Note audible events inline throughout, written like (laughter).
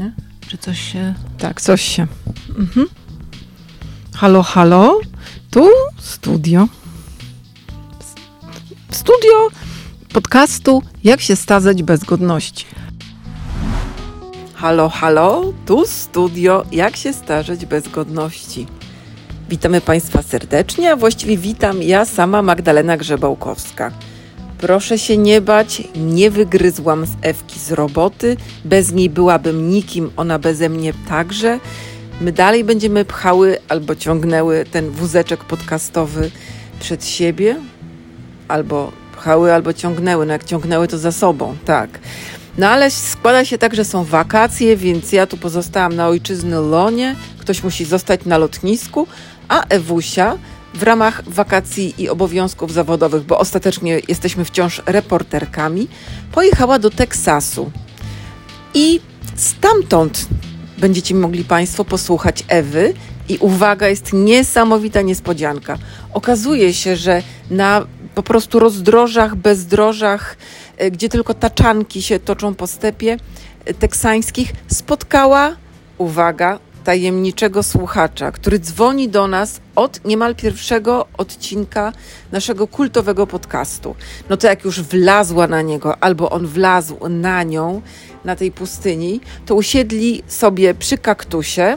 nie? Czy coś się... Tak, coś się. Mhm. Halo, halo, tu studio. Studio podcastu Jak się stazać bez godności. Halo, halo, tu studio Jak się starzeć bez godności. Witamy Państwa serdecznie, a właściwie witam ja sama Magdalena Grzebałkowska. Proszę się nie bać, nie wygryzłam z Ewki z roboty. Bez niej byłabym nikim, ona beze mnie także. My dalej będziemy pchały albo ciągnęły ten wózeczek podcastowy przed siebie, albo pchały, albo ciągnęły. No jak ciągnęły, to za sobą, tak. No ale składa się tak, że są wakacje, więc ja tu pozostałam na ojczyzny lonie. Ktoś musi zostać na lotnisku, a Ewusia w ramach wakacji i obowiązków zawodowych, bo ostatecznie jesteśmy wciąż reporterkami, pojechała do Teksasu. I stamtąd będziecie mogli Państwo posłuchać Ewy. I uwaga, jest niesamowita niespodzianka. Okazuje się, że na po prostu rozdrożach, bezdrożach, e, gdzie tylko taczanki się toczą po stepie e, teksańskich, spotkała, uwaga, tajemniczego słuchacza, który dzwoni do nas od niemal pierwszego odcinka naszego kultowego podcastu. No to jak już wlazła na niego, albo on wlazł na nią, na tej pustyni, to usiedli sobie przy kaktusie,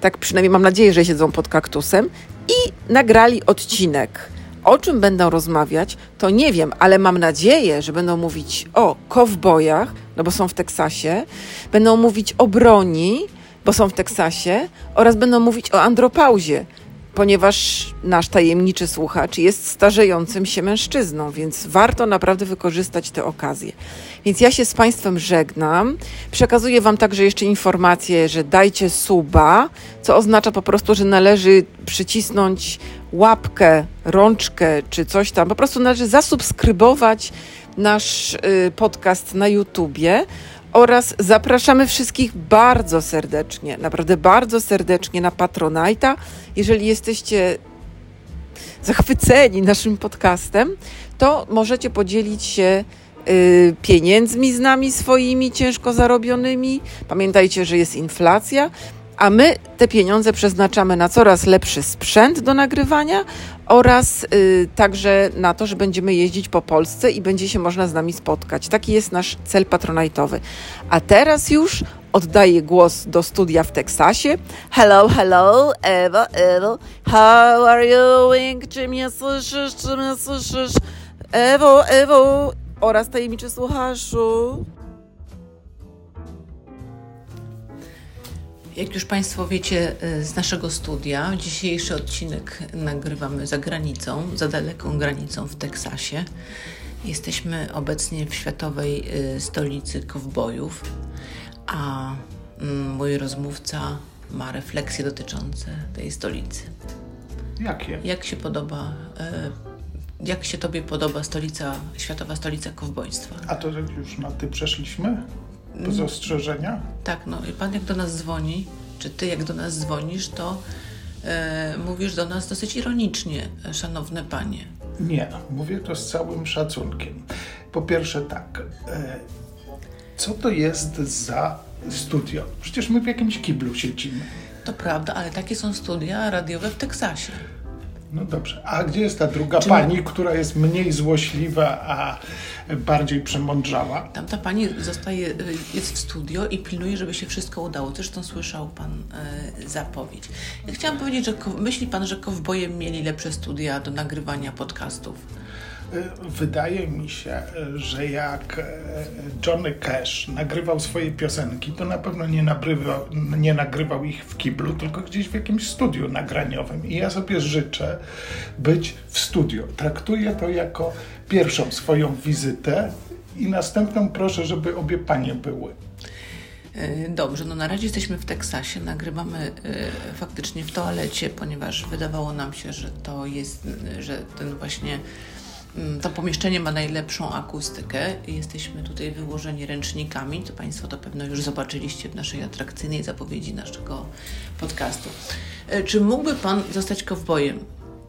tak przynajmniej mam nadzieję, że siedzą pod kaktusem, i nagrali odcinek. O czym będą rozmawiać, to nie wiem, ale mam nadzieję, że będą mówić o kowbojach, no bo są w Teksasie, będą mówić o broni, bo są w Teksasie, oraz będą mówić o andropauzie, ponieważ nasz tajemniczy słuchacz jest starzejącym się mężczyzną, więc warto naprawdę wykorzystać tę okazję. Więc ja się z Państwem żegnam. Przekazuję Wam także jeszcze informację, że dajcie suba, co oznacza po prostu, że należy przycisnąć łapkę, rączkę czy coś tam. Po prostu należy zasubskrybować nasz y, podcast na YouTubie oraz zapraszamy wszystkich bardzo serdecznie, naprawdę bardzo serdecznie na Patronite'a. Jeżeli jesteście zachwyceni naszym podcastem, to możecie podzielić się y, pieniędzmi z nami swoimi ciężko zarobionymi. Pamiętajcie, że jest inflacja, a my te pieniądze przeznaczamy na coraz lepszy sprzęt do nagrywania oraz y, także na to, że będziemy jeździć po Polsce i będzie się można z nami spotkać. Taki jest nasz cel patronajtowy. A teraz już oddaję głos do studia w Teksasie. Hello, hello, Ewa, Ewo, how are you doing? Czy mnie słyszysz, czy mnie słyszysz? Ewo, Ewo oraz tajemniczy słuchaczu. Jak już Państwo wiecie y, z naszego studia, dzisiejszy odcinek nagrywamy za granicą, za daleką granicą w Teksasie. Jesteśmy obecnie w światowej y, stolicy kowbojów, a mm, mój rozmówca ma refleksje dotyczące tej stolicy. Jakie? Jak się podoba, y, jak się Tobie podoba stolica, światowa stolica kowbojstwa? A to już na ty przeszliśmy? Bez ostrzeżenia? Tak, no i Pan jak do nas dzwoni, czy Ty jak do nas dzwonisz, to e, mówisz do nas dosyć ironicznie, szanowne Panie. Nie, mówię to z całym szacunkiem. Po pierwsze tak, e, co to jest za studio? Przecież my w jakimś kiblu siedzimy. To prawda, ale takie są studia radiowe w Teksasie. No dobrze, a gdzie jest ta druga pani, która jest mniej złośliwa, a bardziej przemądrzała? Tamta pani zostaje, y, jest w studio i pilnuje, żeby się wszystko udało. Zresztą słyszał pan e, zapowiedź. Ja chciałam powiedzieć, że myśli pan, że kowboje mieli lepsze studia do nagrywania podcastów? E, Wydaje mi się, e, że jak e, Johnny Cash nagrywał swoje piosenki, to na pewno nie, nagrywał, nie nagrywał ich w kiblu, tylko gdzieś w jakimś studiu nagraniowym. I ja sobie życzę być w studiu. Traktuję to jako pierwszą swoją wizytę i następną proszę, żeby obie panie były. Dobrze, no na razie jesteśmy w Teksasie, nagrywamy faktycznie w toalecie, ponieważ wydawało nam się, że to jest, że ten właśnie to pomieszczenie ma najlepszą akustykę. Jesteśmy tutaj wyłożeni ręcznikami, to Państwo to pewno już zobaczyliście w naszej atrakcyjnej zapowiedzi naszego podcastu. E, Czy mógłby Pan zostać kowbojem?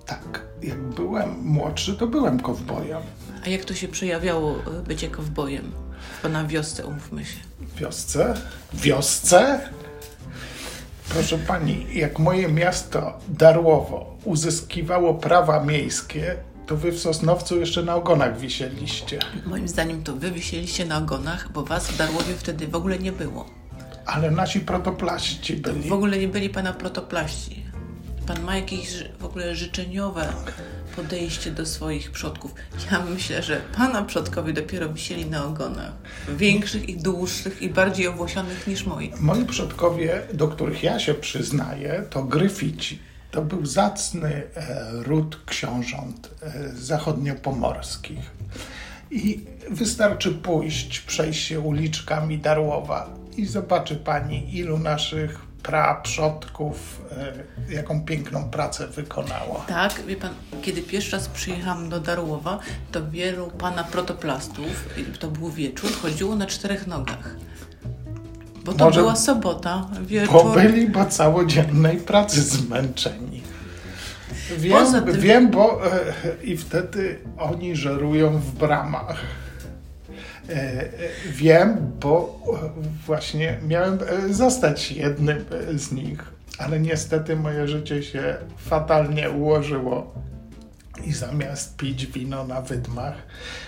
Tak, jak byłem młodszy, to byłem kowbojem. A jak to się przejawiało e, bycie kowbojem w Pana wiosce, umówmy się? Wiosce? Wiosce? Proszę pani, jak moje miasto Darłowo uzyskiwało prawa miejskie, to wy w Sosnowcu jeszcze na ogonach wisieliście. Moim zdaniem to wy wisieliście na ogonach, bo was w Darłowie wtedy w ogóle nie było. Ale nasi protoplaści byli. W ogóle nie byli pana protoplaści. Pan ma jakieś w ogóle życzeniowe podejście do swoich przodków. Ja myślę, że pana przodkowie dopiero wisieli na ogonach. Większych i dłuższych i bardziej owłosionych niż moi. Moi przodkowie, do których ja się przyznaję, to Gryfici. To był zacny e, ród książąt e, zachodniopomorskich. I wystarczy pójść, przejść się uliczkami Darłowa i zobaczy pani, ilu naszych praprzodków, e, jaką piękną pracę wykonało. Tak, wie pan, kiedy pierwszy raz przyjechałam do Darłowa, to wielu pana protoplastów, to był wieczór, chodziło na czterech nogach. Bo to Może- była sobota, Bo wieczór. byli po całodziennej pracy zmęczeni. Wiem, tym- wiem bo e, i wtedy oni żerują w bramach. E, e, wiem, bo e, właśnie miałem e, zostać jednym z nich, ale niestety moje życie się fatalnie ułożyło. I zamiast pić wino na wydmach,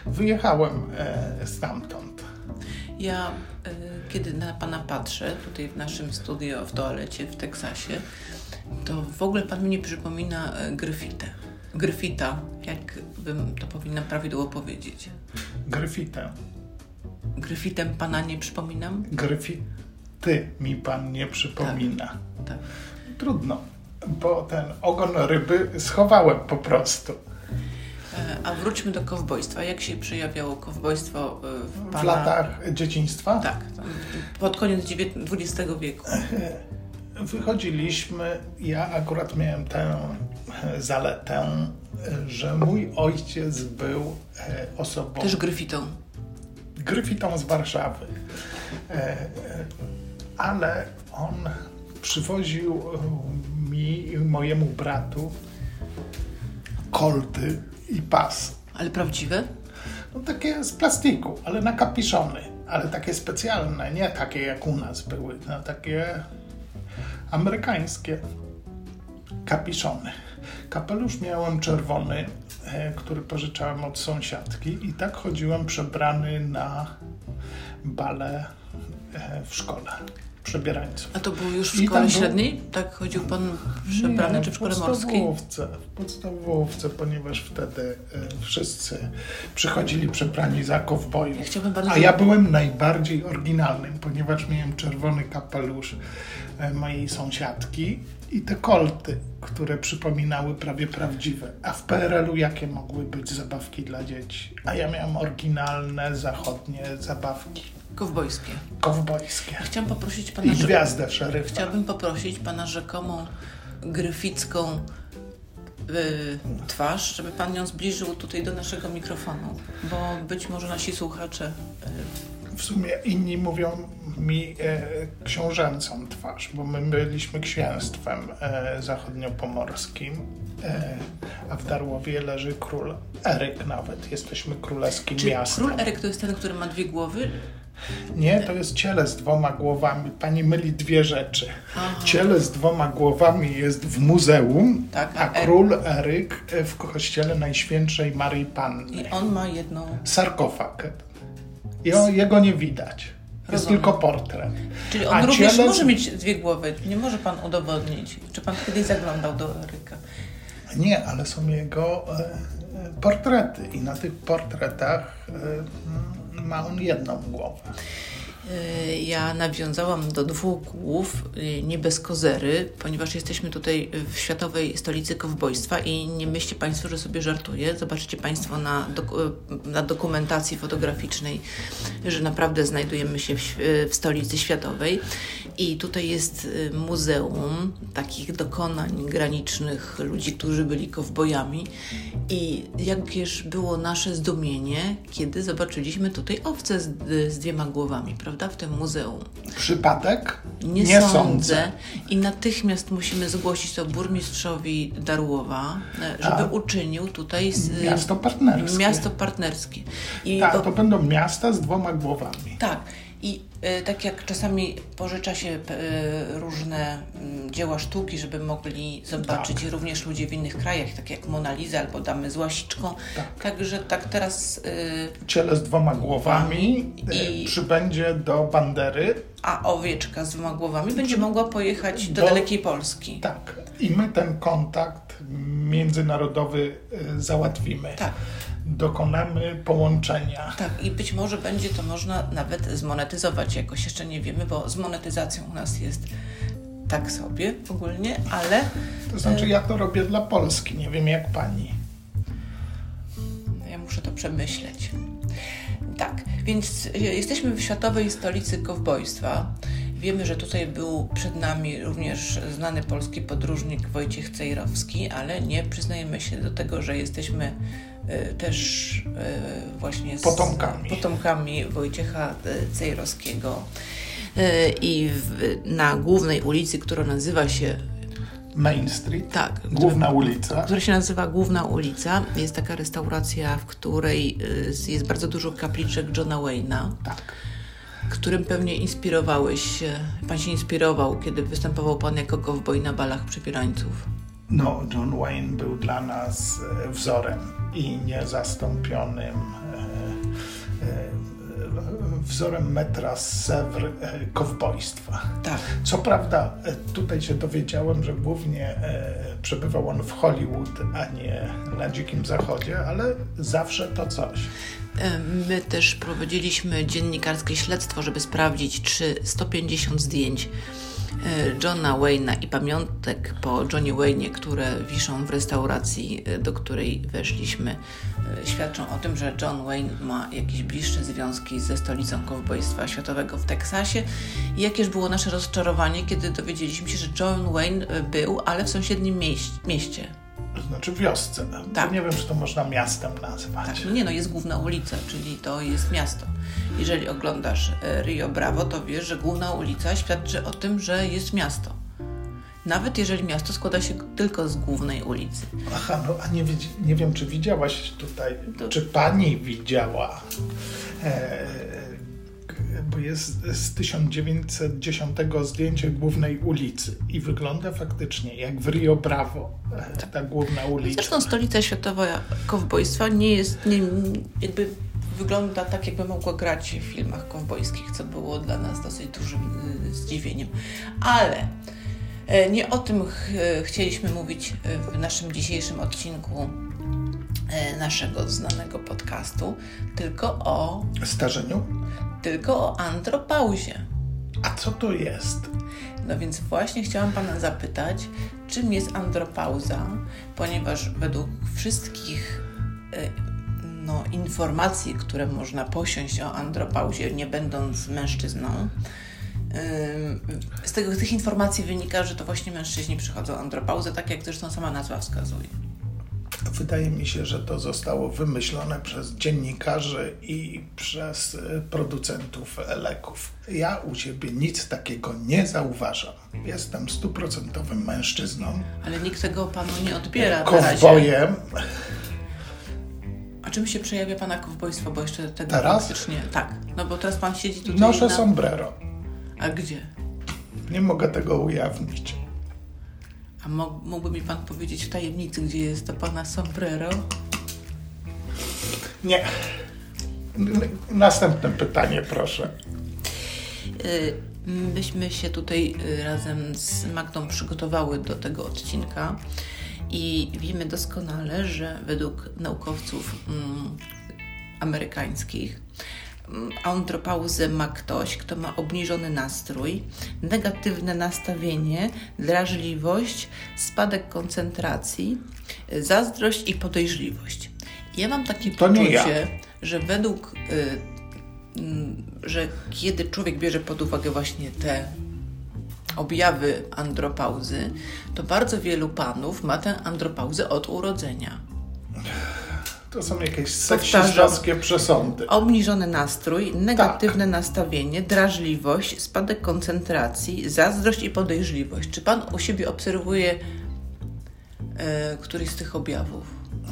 wyjechałem e, stamtąd. Ja, y, kiedy na pana patrzę, tutaj w naszym studio w toalecie w Teksasie, to w ogóle pan mnie przypomina y, Gryfitę. Gryfita, jak bym to powinna prawidłowo powiedzieć. Gryfitę. Gryfitem pana nie przypominam? Gryfity mi pan nie przypomina. Tak. Trudno, bo ten ogon ryby schowałem po prostu. E, A wróćmy do kowbojstwa. Jak się przejawiało kowbojstwo y, w pana... W latach dzieciństwa Tak, tam pod koniec XX wieku. (laughs) wychodziliśmy. Ja akurat miałem tę e, zaletę, e, że mój ojciec był e, osobą Też gryfitą. gryfitą z Warszawy. E, e, Ale on przywoził e, mi i mojemu bratu kolty i pas. Ale prawdziwe? No takie z plastiku, ale na kapiszony. Ale takie specjalne, nie takie jak u nas były. No takie amerykańskie kapiszony. Kapelusz miałem czerwony, e, który pożyczałem od sąsiadki i tak chodziłem przebrany na bale e, w szkole, przebierańców. A to było już w szkole tam był- średniej? Tak chodził pan przebrany, Nie, czy w szkole morskiej? w podstawówce, ponieważ wtedy e, wszyscy przychodzili przebrani za kowbojów. Ja bardzo- A ja byłem najbardziej oryginalnym, ponieważ miałem czerwony kapelusz e, mojej sąsiadki i te kolty, które przypominały prawie prawdziwe. A w PRL-u jakie mogły być zabawki dla dzieci? A ja miałem oryginalne, zachodnie zabawki Kowbojskie. kowbojskie. Chciałam poprosić pana, I gwiazdę szeryfa. Chciałabym poprosić pana rzekomą gryficką y, twarz, żeby pan ją zbliżył tutaj do naszego mikrofonu, bo być może nasi słuchacze y, W sumie inni mówią mi e, książęcą twarz, bo my byliśmy księstwem e, zachodniopomorskim, e, a w Darłowie leży król Eryk nawet. Jesteśmy królewskim Czy miastem. król Eryk to jest ten, który ma dwie głowy? Nie, to jest ciele z dwoma głowami. Pani myli dwie rzeczy. Aha. Ciele z dwoma głowami jest w muzeum, Tak, a a król Eryk w kościele Najświętszej Maryi Panny. I on ma jedną... Sarkofag. I on, jego nie widać. Jest Rozumiem. tylko portret. Czyli A on również ciele może mieć dwie głowy. Nie może pan udowodnić. Czy pan kiedyś zaglądał do Eryka? Nie, ale są jego e, e, portrety i na tych portretach e, ma on jedną głowę. Y, Ja nawiązałam do dwóch głów, y, nie bez kozery, ponieważ jesteśmy tutaj w światowej stolicy kowbojstwa i nie myślcie Państwo, że sobie żartuję. Zobaczcie Państwo na, doku- na dokumentacji fotograficznej, że naprawdę znajdujemy się w, w stolicy światowej. I tutaj jest y, muzeum takich dokonań granicznych ludzi, którzy byli kowbojami. I jakież było nasze zdumienie, kiedy zobaczyliśmy tutaj owce z, z dwiema głowami, prawda? Prawda, w tym muzeum. Przypadek? Nie, sądzę. I natychmiast musimy zgłosić to burmistrzowi Darłowa, e, żeby A. uczynił tutaj z, Miasto partnerskie. miasto partnerskie. I Tak, to będą miasta z dwoma głowami. tak. I e, tak jak czasami pożycza się e, różne mm, dzieła sztuki, żeby mogli zobaczyć Tak. również ludzie w innych krajach, tak jak Mona Lisa albo Damy z łasiczką. Tak. Także tak teraz, e, Ciele z dwoma głowami I- przybędzie do bandery. a owieczka z dwoma głowami będzie mogła pojechać do Do- dalekiej Polski. Tak. I my ten kontakt międzynarodowy załatwimy. Tak. Dokonamy połączenia. Tak, i być może będzie to można nawet zmonetyzować jakoś, jeszcze nie wiemy, bo z monetyzacją u nas jest tak sobie ogólnie, ale To znaczy, ja to robię dla Polski. Nie wiem jak pani. ja muszę to przemyśleć. Tak, więc y, jesteśmy w światowej stolicy kowbojstwa. Wiemy, że tutaj był przed nami również znany polski podróżnik Wojciech Cejrowski, ale nie przyznajemy się do tego, że jesteśmy y, też y, właśnie z Potomkami. potomkami Wojciecha y, Cejrowskiego. I w, na głównej ulicy, która nazywa się Main Street. tak, Główna ulica. która się nazywa Główna Ulica. Jest taka restauracja, w której jest bardzo dużo kapliczek Johna Wayne'a, Tak. Którym pewnie inspirowałeś się, pan się inspirował, kiedy występował pan jako cowboy na balach przebierańców. No, John Wayne był dla nas e, wzorem i niezastąpionym wzorem metra z Sewr e, kowbojstwa. Tak, Co prawda, e, tutaj się dowiedziałem, że głównie e, przebywał on w Hollywood, a nie na Dzikim Zachodzie, ale zawsze to coś. My też prowadziliśmy dziennikarskie śledztwo, żeby sprawdzić, czy 150 zdjęć Johna Wayne'a i pamiątek po Johnie Wayne'ie, które wiszą w restauracji, e, do której weszliśmy, e, świadczą o tym, że John Wayne ma jakieś bliższe związki ze stolicą kowbojstwa światowego w Teksasie. I jakież było nasze rozczarowanie, kiedy dowiedzieliśmy się, że John Wayne e, był, ale w sąsiednim mieś- mieście. To znaczy wiosce. Tak. Nie wiem, czy to można miastem nazwać. Tak, no nie no, jest główna ulica, czyli to jest miasto. Jeżeli oglądasz e, Rio Bravo, to wiesz, że główna ulica świadczy o tym, że jest miasto. Nawet jeżeli miasto składa się tylko z głównej ulicy. Aha, no a nie, nie wiem, czy widziałaś tutaj, To- czy pani widziała, e, bo jest z 1910 zdjęcie głównej ulicy i wygląda faktycznie jak w Rio Bravo, e, ta główna ulica. Zresztą stolica światowa kowbojstwa nie jest, nie, jakby wygląda tak, jakby mogła grać w filmach kowbojskich, co było dla nas dosyć dużym y, zdziwieniem. Ale e, nie o tym ch chcieliśmy mówić e, w naszym dzisiejszym odcinku e, naszego znanego podcastu, tylko o, Starzeniu? tylko o andropauzie. A co to jest? No więc właśnie chciałam Pana zapytać, czym jest andropauza, ponieważ według wszystkich y, no, informacji, które można posiąść o andropauzie, nie będąc mężczyzną, y, z tego, z tych informacji wynika, że to właśnie mężczyźni przychodzą andropauzę, tak jak zresztą sama nazwa wskazuje. Wydaje mi się, że to zostało wymyślone przez dziennikarzy i przez e, producentów leków. Ja u siebie nic takiego nie zauważam. Jestem stuprocentowym mężczyzną, Ale nikt tego Panu nie odbiera kowbojem. A czym się przejawia Pana kowbojstwo, bo jeszcze tego Teraz? faktycznie... Tak, no bo teraz Pan siedzi tutaj Noszę na... sombrero. A gdzie? Nie mogę tego ujawnić. A mógłby mi Pan powiedzieć w tajemnicy, gdzie jest to Pana sombrero? Nie. Następne pytanie, proszę. Y, Myśmy się tutaj y, razem z Magdą przygotowały do tego odcinka i wiemy doskonale, że według naukowców mm, amerykańskich andropauzę ma ktoś, kto ma obniżony nastrój, negatywne nastawienie, drażliwość, spadek koncentracji, y, zazdrość i podejrzliwość. Ja mam takie To nie ja. poczucie, że według y, Mm, że kiedy człowiek bierze pod uwagę właśnie te objawy andropauzy, to bardzo wielu panów ma tę andropauzę od urodzenia. To są jakieś seksistowskie przesądy. Obniżony nastrój, negatywne tak. nastawienie, drażliwość, spadek koncentracji, zazdrość i podejrzliwość. Czy pan u siebie obserwuje e, któryś z tych objawów?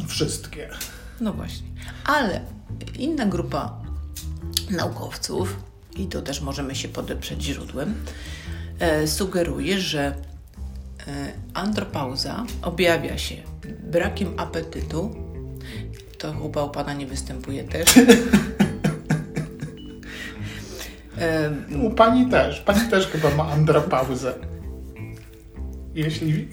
Wszystkie. No właśnie. Ale inna grupa naukowców, i to też możemy się podeprzeć źródłem, e, sugeruje, że e, andropauza objawia się brakiem apetytu. To chyba u Pana nie występuje też. (laughs) U Pani też. Pani też chyba ma andropauzę. Jeśli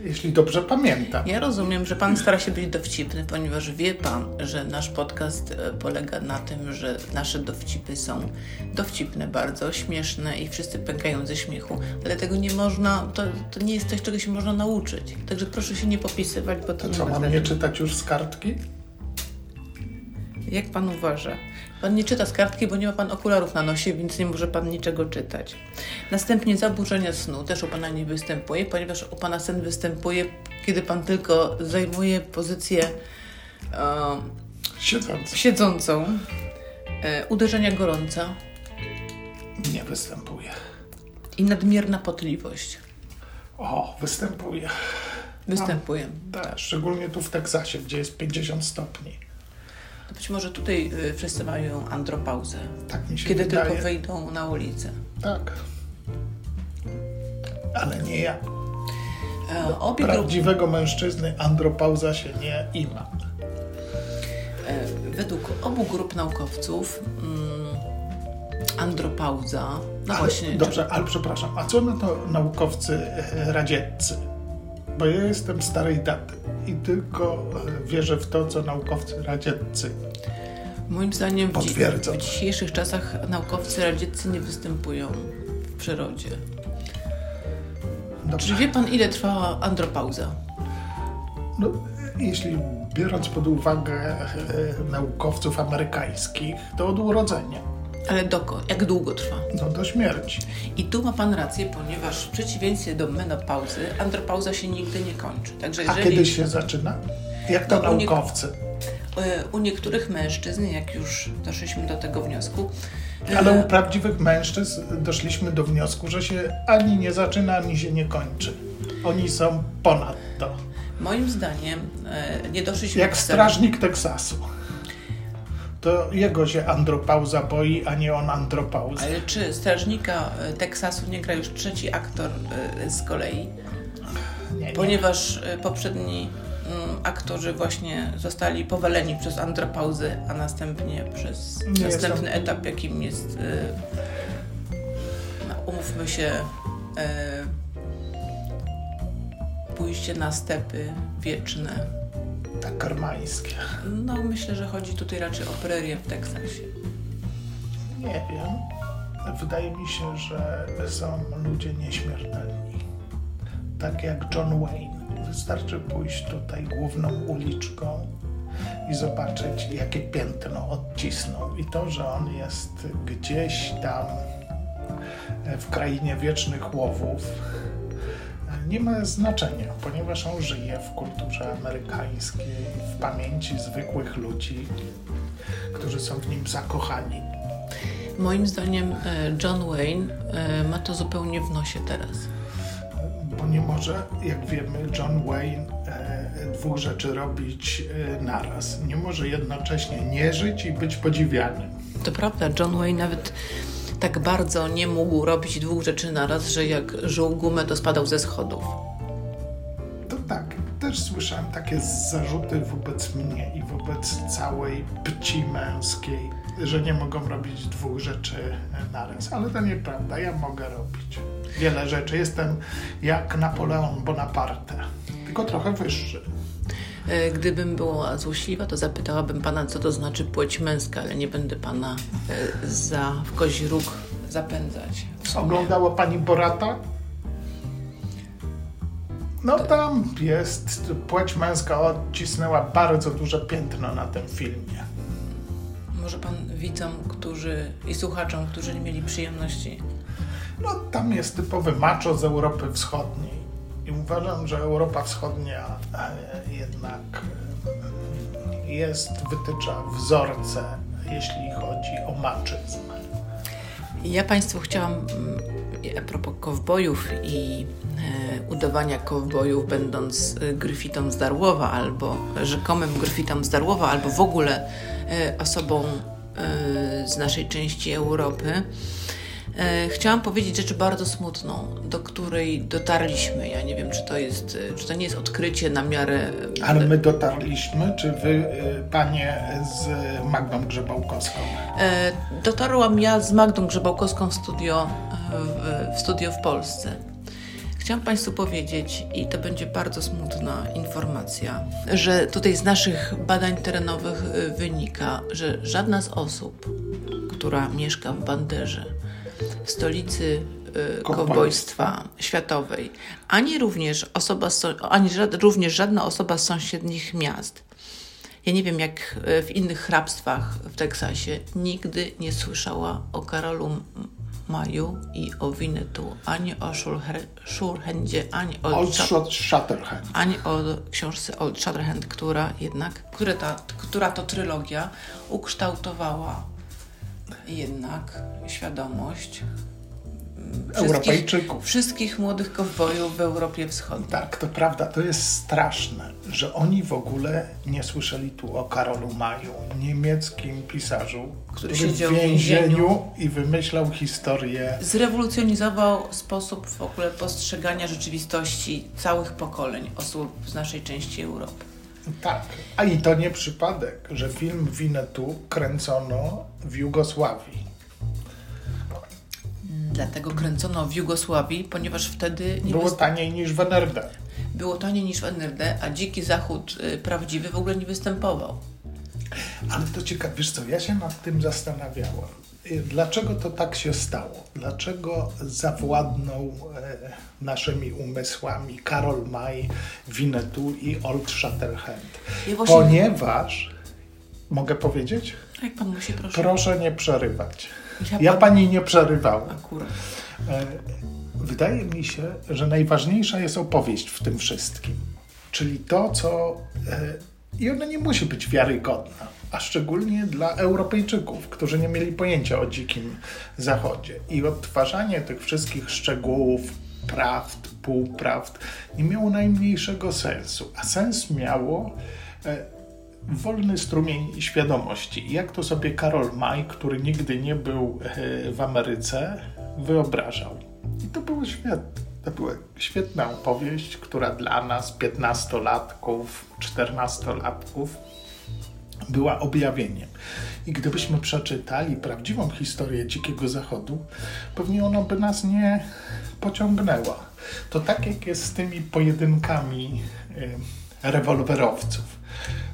jeśli dobrze pamiętam. Ja rozumiem, że Pan stara się być dowcipny, ponieważ wie Pan, że nasz podcast e, polega na tym, że nasze dowcipy są dowcipne, bardzo śmieszne i wszyscy pękają ze śmiechu, ale tego nie można, to, to nie jest coś, czego się można nauczyć. Także proszę się nie popisywać, bo to, nie co, mam nie czytać już z kartki? Jak Pan uważa? Pan nie czyta z kartki, bo nie ma Pan okularów na nosie, więc nie może Pan niczego czytać. Następnie zaburzenia snu też u Pana nie występuje, ponieważ u Pana sen występuje, kiedy Pan tylko zajmuje pozycję e, siedzącą. siedzącą. E, uderzenia gorąca. Nie występuje. I nadmierna potliwość. O, występuje. Występuje. tak, tak, szczególnie tu w Teksasie, gdzie jest 50 stopni. Być może tutaj y, wszyscy mają andropauzę. Tak mi się Kiedy wydaje. tylko wejdą na ulicę. Tak. Ale nie ja. E, obie Prawdziwego grupy... mężczyzny andropauza się nie ima. E, według obu grup naukowców mm, andropauza. No ale, właśnie. Dobrze, czy... ale przepraszam, a co na to naukowcy e, radzieccy? Bo ja jestem starej daty i tylko e, wierzę w to, co naukowcy radzieccy Moim zdaniem w, w dzisiejszych czasach naukowcy radzieccy nie występują w przyrodzie. Dobrze. Czy wie pan, ile trwała andropauza? No, jeśli biorąc pod uwagę e, naukowców amerykańskich, to od urodzenia. Ale dokąd? Jak długo trwa? No do śmierci. I tu ma Pan rację, ponieważ w przeciwieństwie do menopauzy, andropauza się nigdy nie kończy. Także jeżeli... A kiedy się zaczyna? Jak to no, naukowcy? U, nie... u niektórych mężczyzn, jak już doszliśmy do tego wniosku... Ale u prawdziwych mężczyzn doszliśmy do wniosku, że się ani nie zaczyna, ani się nie kończy. Oni są ponad to. Moim zdaniem e, nie doszliśmy... Jak strażnik Teksasu to jego się andropauza boi, a nie on andropauza. Ale czy strażnika e, Teksasu nie gra już trzeci aktor e, z kolei? Nie, nie. Ponieważ e, poprzedni mm, aktorzy właśnie zostali powaleni przez andropauzę, a następnie przez nie następny etap, jakim jest, no, umówmy się, pójście na stepy wieczne tak karmańskie. No, myślę, że chodzi tutaj raczej o prerię w Teksasie. Nie wiem. Wydaje mi się, że są ludzie nieśmiertelni. Tak jak John Wayne. Wystarczy pójść tutaj główną uliczką i zobaczyć, jakie piętno odcisnął. I to, że on jest gdzieś tam w krainie wiecznych łowów, nie ma znaczenia, ponieważ on żyje w kulturze amerykańskiej, w pamięci zwykłych ludzi, którzy są w nim zakochani. Moim zdaniem e, John Wayne e, ma to zupełnie w nosie teraz. Bo nie może, jak wiemy, John Wayne e, dwóch rzeczy robić naraz. Nie może jednocześnie nie żyć i być podziwianym. To prawda, John Wayne nawet tak bardzo nie mógł robić dwóch rzeczy naraz, że jak żył gumę, to spadał ze schodów. To tak, też słyszałem takie zarzuty wobec mnie i wobec całej pci męskiej, że nie mogą robić dwóch rzeczy naraz. Ale to nieprawda, ja mogę robić wiele rzeczy. Jestem jak Napoleon Bonaparte, tylko trochę wyższy. E, gdybym była złośliwa, to zapytałabym pana, co to znaczy płeć męska, ale nie będę pana e, za w kozi róg zapędzać. Oglądała pani Borata? No tam jest, płeć męska odcisnęła bardzo duże piętno na tym filmie. Może pan widzom, którzy i słuchaczom, którzy nie mieli przyjemności. No tam jest typowy macho z Europy Wschodniej. I uważam, że Europa Wschodnia e, jednak jest, wytycza wzorce, jeśli chodzi o maczyzm. Ja Państwu chciałam mm, a propos kowbojów i e, udawania kowbojów, będąc e, gryfitą z Darłowa albo rzekomym gryfitą z Darłowa, albo w ogóle e, osobą e, z naszej części Europy, e, chciałam powiedzieć rzecz bardzo smutną, do której dotarliśmy. Ja nie wiem, czy to jest, e, czy to nie jest odkrycie na miarę. Ale my dotarliśmy, czy wy, panie z Magdą Grzebałkowską? E, dotarłam ja z Magdą Grzebałkowską w studio w, w studio w Polsce. Chciałam Państwu powiedzieć, i to będzie bardzo smutna informacja, że tutaj z naszych badań terenowych wynika, że żadna z osób, która mieszka w Banderze, stolicy y, kowbojstwa światowej, ani również, osoba, ani również żadna osoba z sąsiednich miast, ja nie wiem jak y, w innych hrabstwach w Teksasie, nigdy nie słyszała o Karolu Maju i o Winnetu, ani o Shurhendzie, ani o Old Shatterhand. ani o książce Old Shatterhand, która jednak, które ta, która to trylogia ukształtowała jednak świadomość mm, Europejczyków. wszystkich młodych kowbojów w Europie Wschodniej. Tak, to prawda, to jest straszne, że oni w ogóle nie słyszeli tu o Karolu Maju, niemieckim pisarzu, który, siedział w w więzieniu więzieniu. i wymyślał historię. Zrewolucjonizował sposób w ogóle postrzegania rzeczywistości całych pokoleń osób z naszej części Europy. Tak, a i to nie przypadek, że film Winnetu kręcono w Jugosławii. Dlatego kręcono w Jugosławii, ponieważ wtedy nie Było wys- taniej niż w NRD. było taniej niż w NRD, a dziki zachód y, prawdziwy w ogóle nie występował. Ale to ciekawe, wiesz co, ja się nad tym zastanawiałem. Dlaczego to tak się stało? Dlaczego zawładnął e, naszymi umysłami Karol May, Winnetu i Old Shatterhand? Ja właśnie- Ponieważ, mogę powiedzieć? Jak pan musi, proszę. Proszę nie przerywać. Ja Ja pan- pani nie przerywałem. Akurat. E, Wydaje mi się, że najważniejsza jest opowieść w tym wszystkim. Czyli to, co. e, I ona nie musi być wiarygodna, a szczególnie dla Europejczyków, którzy nie mieli pojęcia o dzikim zachodzie. I odtwarzanie tych wszystkich szczegółów, prawd, półprawd nie miało najmniejszego sensu. A sens miało. e, wolny strumień świadomości. Jak to sobie Karol May, który nigdy nie był e, w Ameryce, wyobrażał. I to było świetne. To była świetna opowieść, która dla nas, 15-latków, 14-latków, była objawieniem. I gdybyśmy przeczytali prawdziwą historię Dzikiego Zachodu, pewnie ona by nas nie pociągnęła. To tak jak jest z tymi pojedynkami e, rewolwerowców.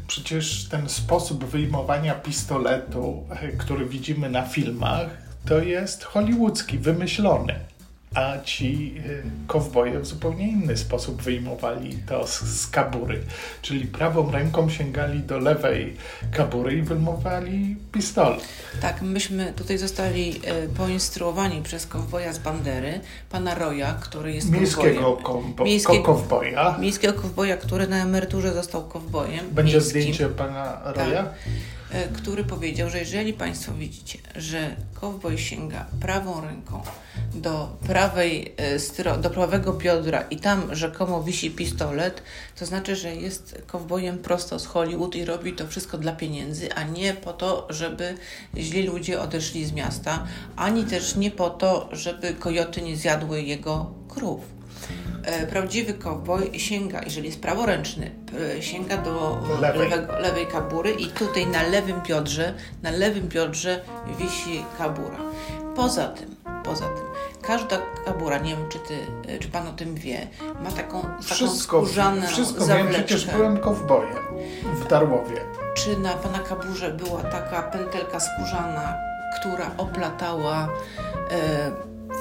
Przecież ten sposób wyjmowania pistoletu, e, który widzimy na filmach, to jest hollywoodzki, wymyślony. A ci y, kowboje w zupełnie inny sposób wyjmowali to z, z kabury. Czyli prawą ręką sięgali do lewej kabury i wyjmowali pistolet. Tak, myśmy tutaj zostali e, poinstruowani przez kowboja z Bandery, pana Roya, który jest Miejskiego kowbojem. Miejskiego- ko- kowboja. Miejskiego kowboja, który na emeryturze został kowbojem. Będzie miejskim. zdjęcie pana Roya? Tak, który powiedział, że jeżeli Państwo widzicie, że kowboj sięga prawą ręką do, prawej, e, do prawego biodra i tam rzekomo wisi pistolet, to znaczy, że jest kowbojem prosto z Hollywood i robi to wszystko dla pieniędzy, a nie po to, żeby źli ludzie odeszli z miasta, ani też nie po to, żeby kojoty nie zjadły jego krów. E, Prawdziwy kowboj sięga, jeżeli jest praworęczny, sięga do Lewej. lewego, lewej kabury i tutaj na lewym biodrze, na lewym biodrze wisi kabura. Poza tym, poza tym, każda kabura, nie wiem czy ty, e, czy pan o tym wie, ma taką, taką Wszystko, skórzaną wszystko wiem, zawleczkę. przecież byłem kowbojem w Darłowie. Czy na pana kaburze była taka pętelka skórzana, która oplatała e,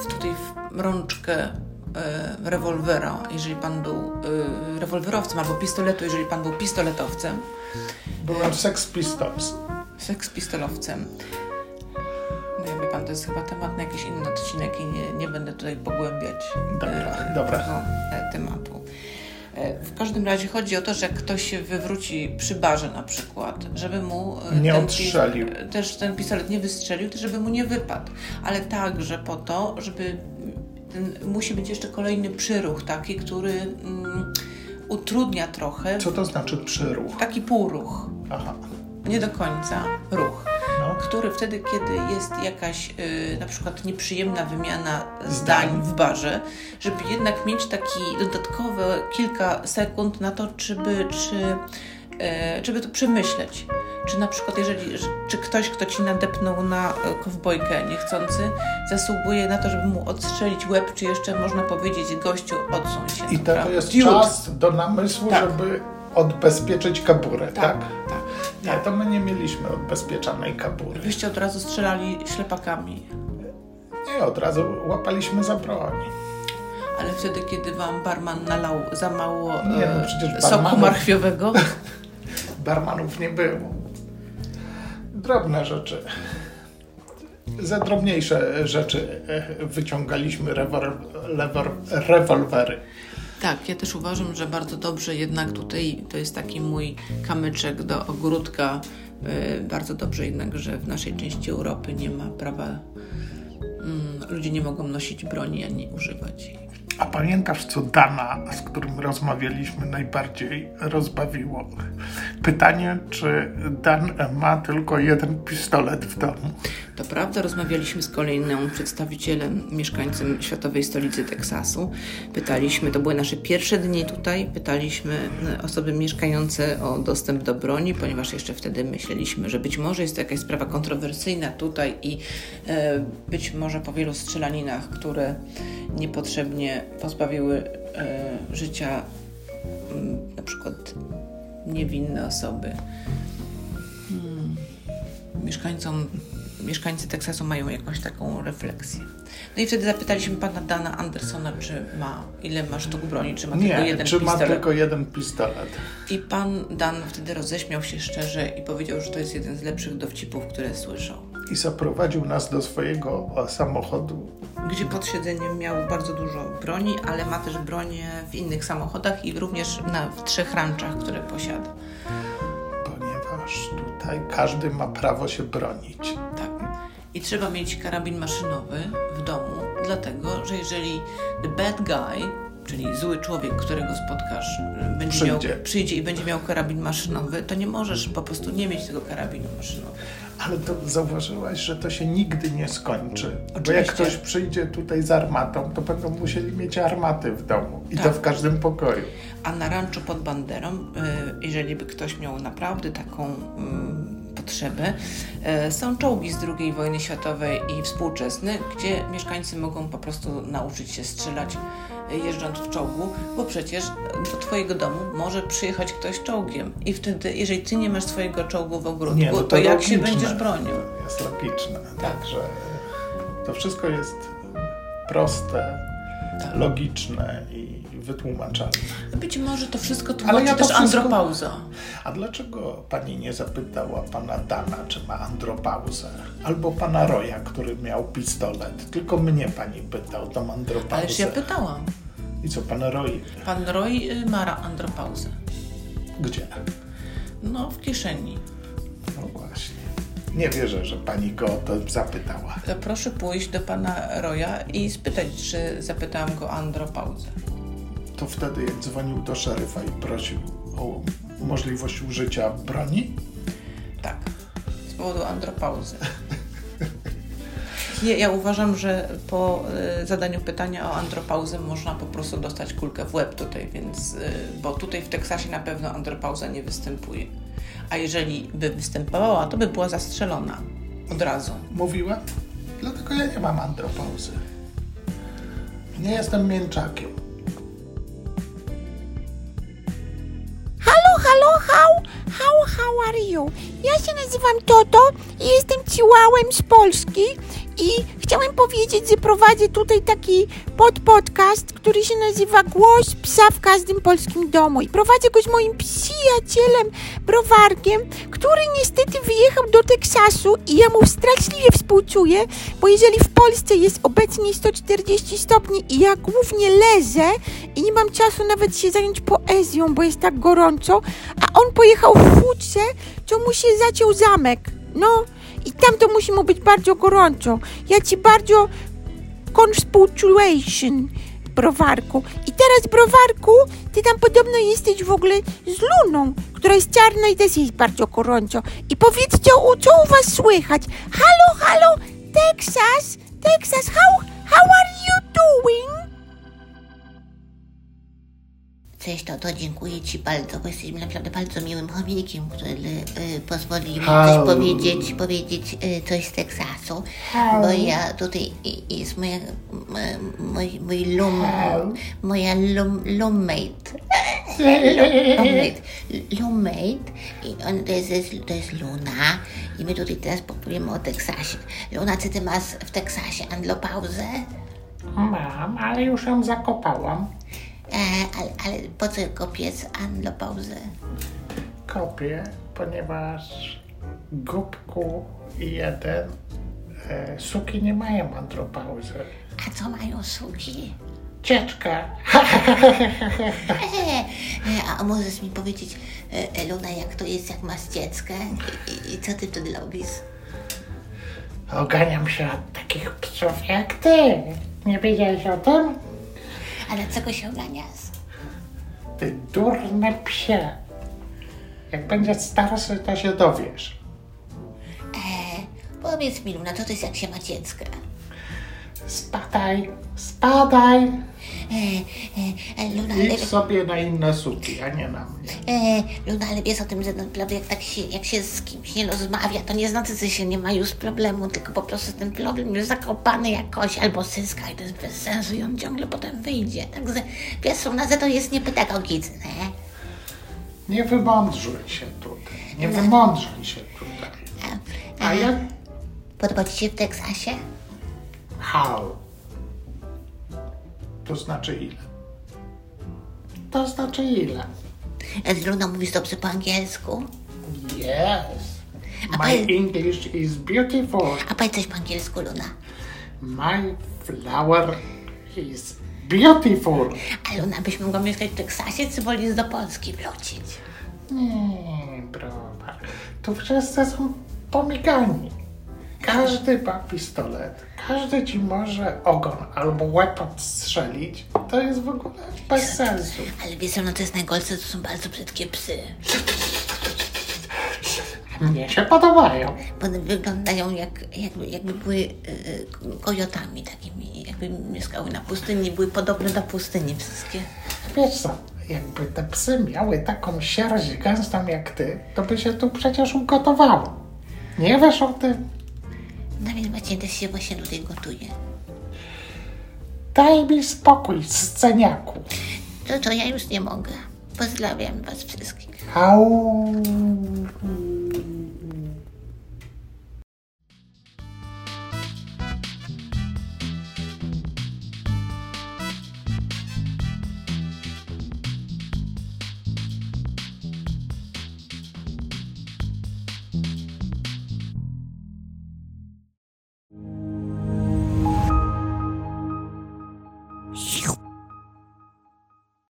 w, tutaj w rączkę rewolwera, jeżeli pan był e, rewolwerowcem, albo pistoletu, jeżeli pan był pistoletowcem, Byłem Sex Pistols. seks pistolowcem. No ja wie pan, to jest chyba temat na jakiś inny odcinek i nie, nie będę tutaj pogłębiać Dobra, e, dobra. tego e, tematu. E, w każdym razie chodzi o to, że jak ktoś się wywróci przy barze na przykład, żeby mu e, Nie ten odstrzelił. też ten pistolet nie wystrzelił, to żeby mu nie wypadł. Ale także po to, żeby musi być jeszcze kolejny przyruch taki, który mm, utrudnia trochę Co to znaczy przyruch? taki półruch, Aha. nie do końca ruch, No. który wtedy, kiedy jest jakaś y, na przykład nieprzyjemna wymiana Zdań. zdań w barze, żeby jednak mieć taki dodatkowe kilka sekund na to, żeby, czy, y, żeby to przemyśleć. Czy na przykład, jeżeli, że- czy ktoś, kto ci nadepnął na y, kowbojkę niechcący, zasługuje na to, żeby mu odstrzelić łeb, czy jeszcze można powiedzieć gościu, odsuń się. I to jest czas do namysłu, Tak. żeby odbezpieczyć kaburę, tak? Tak, tak. Nie, to my nie mieliśmy odbezpieczanej kabury. Wyście od razu strzelali ślepakami. Nie, od razu łapaliśmy za broń. Ale wtedy, kiedy wam barman nalał za mało Nie, no e, soku barmanów- marchwiowego, (laughs) Barmanów nie było. Drobne rzeczy. Za drobniejsze rzeczy e, wyciągaliśmy rewol, lewor, rewolwery. tak, ja też uważam, że bardzo dobrze jednak tutaj to jest taki mój kamyczek do ogródka. e, Bardzo dobrze jednak, że w naszej części Europy nie ma prawa, mm, ludzie nie mogą nosić broni ani używać jej. A pamiętasz, co Dana, z którym rozmawialiśmy, najbardziej rozbawiło? Pytanie, czy Dan ma tylko jeden pistolet w domu? To prawda, rozmawialiśmy z kolejnym przedstawicielem, mieszkańcem światowej stolicy Teksasu. Pytaliśmy, to były nasze pierwsze dni tutaj, pytaliśmy e, osoby mieszkające o dostęp do broni, ponieważ jeszcze wtedy myśleliśmy, że być może jest to jakaś sprawa kontrowersyjna tutaj i e, być może po wielu strzelaninach, które niepotrzebnie pozbawiły e, życia mm, na przykład niewinne osoby mieszkańcom, mieszkańcy Teksasu mają jakąś taką refleksję. No i wtedy zapytaliśmy pana Dana Andersona, czy ma, ile ma sztuk broni, czy ma tylko Nie, jeden czy ma pistolet. tylko jeden pistolet? I pan Dan wtedy roześmiał się szczerze i powiedział, że to jest jeden z lepszych dowcipów, które słyszał. I zaprowadził nas do swojego samochodu. Gdzie pod siedzeniem miał bardzo dużo broni, ale ma też bronię w innych samochodach i również na, w trzech ranczach, które posiada. Ponieważ tutaj każdy ma prawo się bronić. Tak. I trzeba mieć karabin maszynowy w domu, dlatego że jeżeli the bad guy, czyli zły człowiek, którego spotkasz, będzie Przyjdzie. Miał, przyjdzie i będzie miał karabin maszynowy, to nie możesz po prostu nie mieć tego karabinu maszynowego. Ale to zauważyłaś, że to się nigdy nie skończy. Bo jak Oczywiście. ktoś przyjdzie tutaj z armatą, to będą musieli mieć armaty w domu. I to Tak. w każdym pokoju. A na ranczu pod Banderą, y, jeżeli by ktoś miał naprawdę taką y, potrzebę, y, są czołgi z II wojny światowej i współczesne, gdzie mieszkańcy mogą po prostu nauczyć się strzelać jeżdżąc w czołgu, bo przecież do twojego domu może przyjechać ktoś czołgiem i wtedy, jeżeli ty nie masz swojego czołgu w ogródku, Nie, no to, to jak się będziesz bronił? To jest logiczne. Tak. Także to wszystko jest proste, Tak. logiczne i wytłumaczalne. Być może to wszystko Ale tłumaczy ja to też wszystko- andropauza. A dlaczego pani nie zapytała pana Dana, czy ma andropauzę? Albo pana Roya, który miał pistolet? Tylko mnie pani pytał, tą andropauzę. Ależ ja pytałam. I co, pan Roy? Pan Roy y, ma andropauzę. Gdzie? No, w kieszeni. No właśnie. Nie wierzę, że pani go o to zapytała. To proszę pójść do pana Roya i spytać, czy zapytałam go o andropauzę. To wtedy, jak dzwonił do szeryfa i prosił o możliwość użycia broni? Tak, z powodu andropauzy. (laughs) Ja uważam, że po y, zadaniu pytania o andropauzę można po prostu dostać kulkę w łeb tutaj, więc, y, bo tutaj w Teksasie na pewno andropauza nie występuje. A jeżeli by występowała, to by była zastrzelona od razu. Mówiła? Dlatego ja nie mam andropauzy. Nie jestem mięczakiem. Halo, hał, hał, how are you? Ja się nazywam Toto i jestem ciłałem z Polski i chciałem powiedzieć, że prowadzę tutaj taki podpodcast, który się nazywa Głos Psa w każdym polskim domu i prowadzę go z moim przyjacielem Browarkiem, który niestety wyjechał do Teksasu i ja mu straszliwie współczuję, bo jeżeli w Polsce jest obecnie 140 stopni i ja głównie lezę i nie mam czasu nawet się zająć poezją, bo jest tak gorąco, a on pojechał w futrze, to mu się zaciął zamek. No i tam to musi mu być bardzo gorąco. Ja ci bardzo conspultuation, browarku. I teraz, browarku, ty tam podobno jesteś w ogóle z Luną, która jest czarna i też jest bardzo gorąco. I powiedzcie, o, co u was słychać? Halo, halo, Texas, Texas, how, how are you doing? Cześć, to, to dziękuję Ci bardzo, bo jesteś naprawdę bardzo miłym chomikiem, który y, pozwoli mi coś powiedzieć, powiedzieć y, coś z Teksasu, bo ja tutaj i- jest moja, m- mój, mój lum, moja lum, lummate, lummate, lummate i on, to, jest, to, jest, Luna. I my tutaj teraz powiemy o Teksasie. Luna, czy Ty masz w Teksasie andlopauzę? Mam, ale już ją zakopałam. E, ale, ale po co kopiec andlopauzę? Kopię, ponieważ Gubku i jeden e, suki nie mają andropauzy. A co mają suki? Cieczka. E, e, a możesz mi powiedzieć, e, Luna, jak to jest, jak masz dzieckę i, i, i co ty wtedy robisz? Oganiam się od takich psów jak ty. Nie wiedziałeś o tym? A dlaczego się oganiasz? Ty durne psie. Jak będziesz starszy, to się dowiesz. E, powiedz mi, co to jest, jak się ma dziecko? Spadaj, spadaj. E, e, e, Luna, Idź sobie na inne suki, a nie na mnie. e, Luna, ale wiesz o tym, że naprawdę jak tak się, jak się z kimś nie rozmawia, to nie znaczy, że się nie ma już problemu, tylko po prostu ten problem jest zakopany jakoś albo syska i to jest bez sensu i on ciągle potem wyjdzie. Także wiesz, Luna, że to jest niepedagogiczne. Nie wymądrzuj się tutaj. Nie wymądrzuj się tutaj. A, A ja... Podoba Ci się w Teksasie? How? To znaczy ile? To znaczy ile? Luna, mówisz dobrze po angielsku? Yes. A My powiedz- English is beautiful. A powiedz coś po angielsku, Luna. My flower is beautiful. A Luna, byś mogła mieszkać w Teksasie, czy wolisz do Polski wrócić? Nie, browar. Tu wszyscy są pomigani. Każdy ma pistolet. Każdy ci może ogon albo łeb odstrzelić. To jest w ogóle bez sensu. Ale wiesz, Luna, to jest najgorsze, to są bardzo brzydkie psy. Mnie się podobają. Bo one wyglądają jak, jakby, jakby były y, y, kojotami takimi, jakby mieszkały na pustyni, były podobne do pustyni wszystkie. Wiesz co, jakby te psy miały taką sierść gęstą jak ty, to by się tu przecież ugotowało. Nie wiesz o tym? No więc właśnie też się właśnie tutaj gotuje. Daj mi spokój, sceniaku. To, to ja już nie mogę. Pozdrawiam was wszystkich. Au.